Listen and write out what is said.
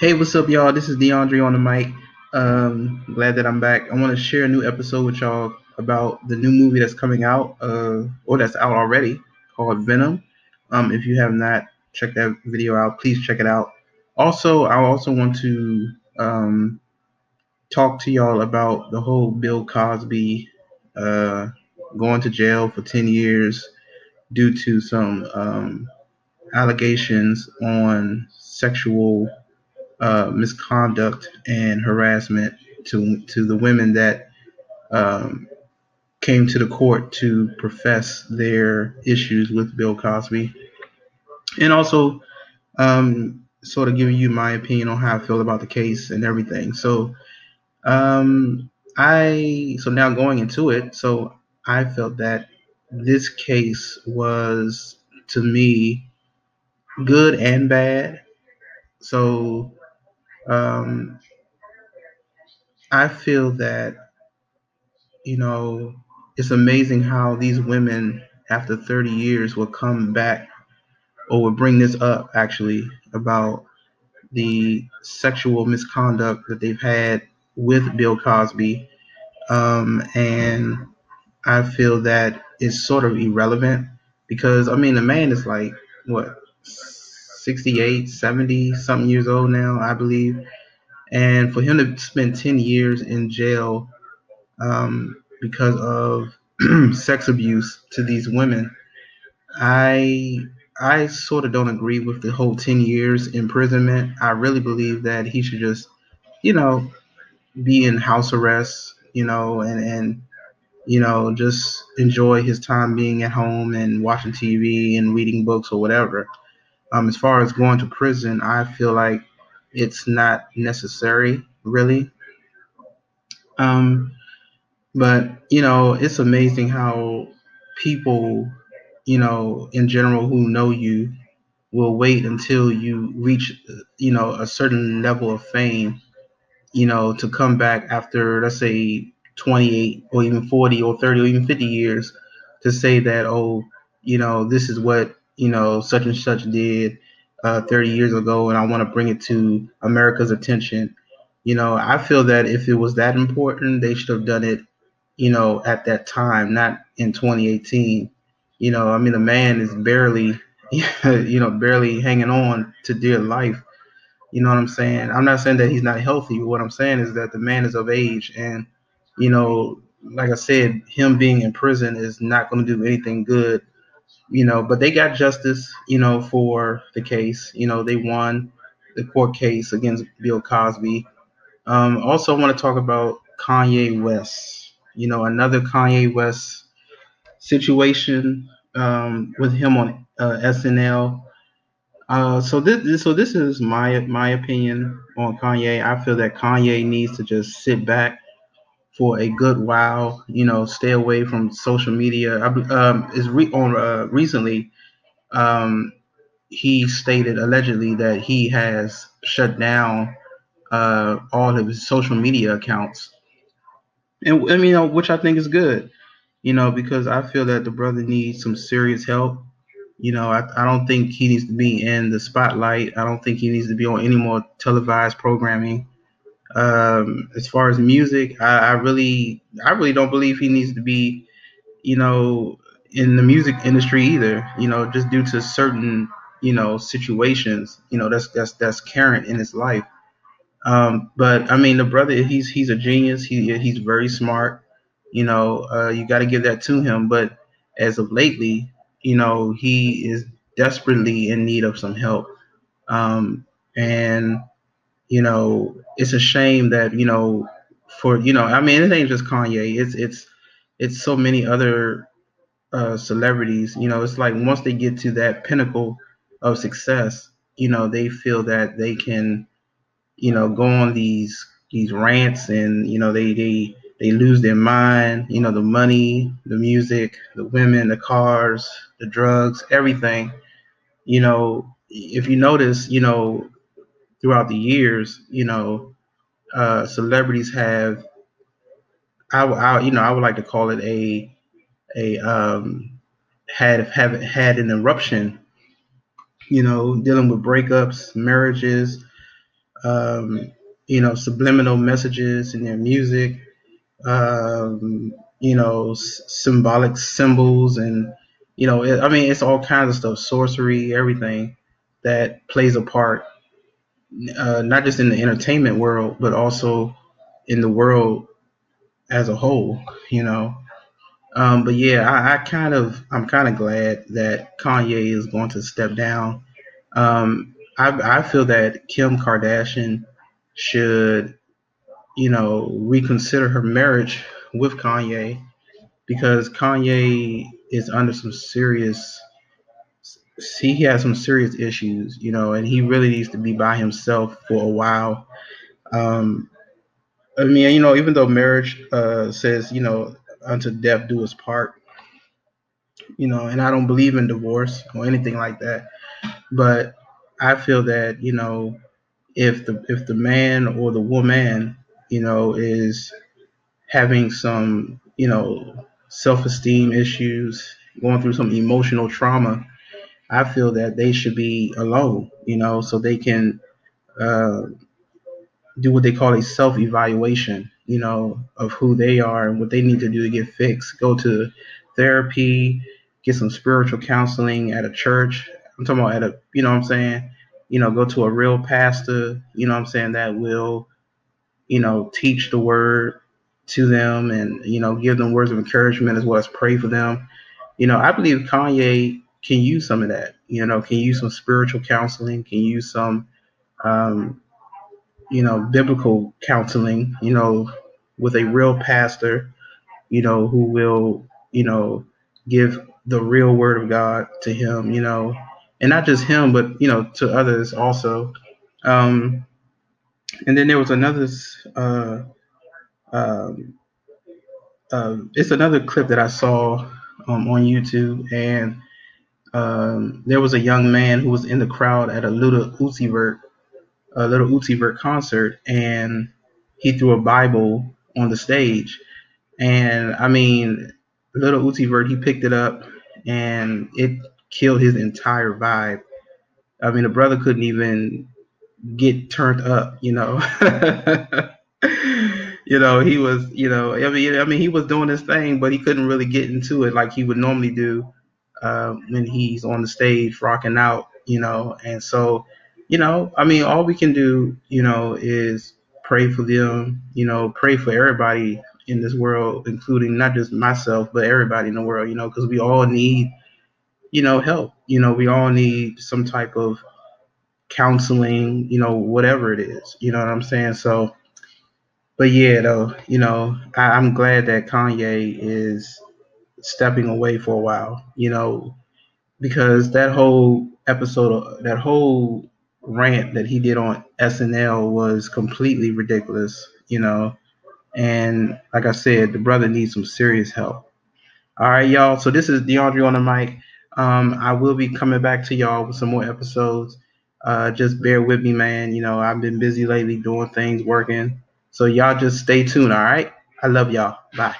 Hey, what's up, y'all? This is DeAndre on the mic. Um, glad that I'm back. I want to share a new episode with y'all about the new movie that's coming out, uh, or that's out already, called Venom. Um, if you have not checked that video out, please check it out. Also, I also want to um, talk to y'all about the whole Bill Cosby uh, going to jail for 10 years due to some um, allegations on sexual uh, misconduct and harassment to to the women that um, came to the court to profess their issues with Bill Cosby, and also um, sort of giving you my opinion on how I feel about the case and everything. So um, I so now going into it, so I felt that this case was to me good and bad. So um, I feel that, you know, it's amazing how these women, after 30 years, will come back or will bring this up actually about the sexual misconduct that they've had with Bill Cosby. Um, and I feel that it's sort of irrelevant because, I mean, the man is like, what, 68, 70 something years old now, I believe and for him to spend 10 years in jail um, because of sex abuse to these women, I I sort of don't agree with the whole 10 years imprisonment. I really believe that he should just, you know, be in house arrest, you know, and and you know just enjoy his time being at home and watching TV and reading books or whatever. Um, as far as going to prison, I feel like it's not necessary, really. Um, but you know, it's amazing how people, you know, in general who know you will wait until you reach, you know, a certain level of fame, you know, to come back after, let's say, 28 or even 40 or 30 or even 50 years to say that, oh, you know, this is what, you know, such and such did uh, 30 years ago, and I want to bring it to America's attention. You know, I feel that if it was that important, they should have done it, you know, at that time, not in 2018. You know, I mean, the man is barely, you know, barely hanging on to dear life. You know what I'm saying? I'm not saying that he's not healthy. What I'm saying is that the man is of age, and you know, like I said, him being in prison is not going to do anything good you know, but they got justice, you know, for the case. You know, they won the court case against Bill Cosby. Um, also, I want to talk about Kanye West. You know, another Kanye West situation um, with him on uh, SNL. Uh, so this, so this is my my opinion on Kanye. I feel that Kanye needs to just sit back for a good while. You know, stay away from social media. Um, is re- on uh, recently. Um, he stated allegedly that he has shut down uh, all of his social media accounts, and I mean, know, which I think is good. You know, because I feel that the brother needs some serious help. You know, I, I don't think he needs to be in the spotlight. I don't think he needs to be on any more televised programming. Um, as far as music, I, I really, I really don't believe he needs to be, you know, in the music industry either. You know, just due to certain, you know, situations. You know, that's that's that's current in his life. Um, but I mean, the brother, he's he's a genius. He he's very smart. You know, uh, you got to give that to him. But as of lately, you know, he is desperately in need of some help. Um, and you know, it's a shame that you know, for you know, I mean, it ain't just Kanye. It's it's it's so many other uh, celebrities. You know, it's like once they get to that pinnacle of success, you know, they feel that they can, you know, go on these these rants and you know they they they lose their mind. You know, the money, the music, the women, the cars, the drugs, everything. You know, if you notice, you know, throughout the years, you know, uh, celebrities have, I, I, you know, I would like to call it a, a um, had have had an eruption, you know, dealing with breakups, marriages, um, you know, subliminal messages in their music, um, you know, s- symbolic symbols, and you know, it, I mean, it's all kinds of stuff, sorcery, everything that plays a part, uh, not just in the entertainment world, but also in the world as a whole. You know, um, but yeah, I, I kind of, I'm kind of glad that Kanye is going to step down. Um, I, I feel that Kim Kardashian should, you know, reconsider her marriage with Kanye because Kanye is under some serious, he has some serious issues, you know, and he really needs to be by himself for a while. Um, I mean, you know, even though marriage uh, says, you know, unto death do us part, you know, and I don't believe in divorce or anything like that. But I feel that you know if the if the man or the woman you know is having some you know self esteem issues, going through some emotional trauma, I feel that they should be alone. You know, so they can uh, do what they call a self evaluation. You know, of who they are and what they need to do to get fixed. Go to therapy, get some spiritual counseling at a church. I'm talking about at a, you know what I'm saying? You know, go to a real pastor, you know what I'm saying, that will, you know, teach the word to them and, you know, give them words of encouragement as well as pray for them. You know, I believe Kanye can use some of that, you know, can use some spiritual counseling, can use some, um, you know, biblical counseling, you know, with a real pastor, you know, who will, you know, give the real word of God to him, you know, and not just him, but, you know, to others also. Um, and then there was another, uh, um, uh, it's another clip that I saw um, on YouTube, and um, there was a young man who was in the crowd at a Lil Uzi Vert, a Lil Uzi Vert concert, and he threw a Bible on the stage, and I mean, Lil Uzi Vert, he picked it up and it killed his entire vibe. I mean, the brother couldn't even get turned up, you know. you know, he was, you know, I mean, I mean, he was doing his thing, but he couldn't really get into it like he would normally do uh, when he's on the stage rocking out, you know. And so, you know, I mean, all we can do, you know, is pray for them, you know, pray for everybody in this world, including not just myself, but everybody in the world, you know, because we all need, you know, help. You know, we all need some type of counseling, you know, whatever it is. You know what I'm saying? So, but yeah, though, you know, I, I'm glad that Kanye is stepping away for a while, you know, because that whole episode, that whole rant that he did on SNL was completely ridiculous, you know. And like I said, the brother needs some serious help. All right, y'all. So this is DeAndre on the mic. Um, I will be coming back to y'all with some more episodes. Uh, just bear with me, man. You know, I've been busy lately doing things, working. So y'all just stay tuned, all right? I love y'all. Bye.